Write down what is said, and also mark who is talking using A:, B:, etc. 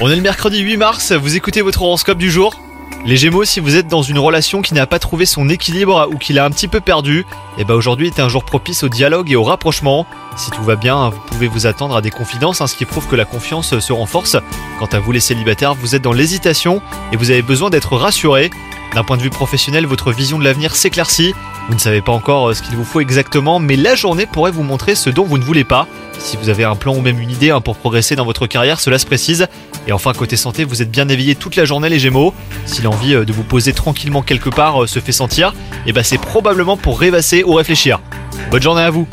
A: On est le mercredi 8 mars, vous écoutez votre horoscope du jour? Les Gémeaux, si vous êtes dans une relation qui n'a pas trouvé son équilibre ou qui l'a un petit peu perdu, et bah aujourd'hui est un jour propice au dialogue et au rapprochement. Si tout va bien, vous pouvez vous attendre à des confidences, hein, ce qui prouve que la confiance se renforce. Quant à vous les célibataires, vous êtes dans l'hésitation et vous avez besoin d'être rassuré. D'un point de vue professionnel, votre vision de l'avenir s'éclaircit. Vous ne savez pas encore euh, ce qu'il vous faut exactement, mais la journée pourrait vous montrer ce dont vous ne voulez pas. Si vous avez un plan ou même une idée hein, pour progresser dans votre carrière, cela se précise. Et enfin, côté santé, vous êtes bien éveillé toute la journée, les Gémeaux. Si l'envie euh, de vous poser tranquillement quelque part euh, se fait sentir, et bah c'est probablement pour rêvasser ou réfléchir. Bonne journée à vous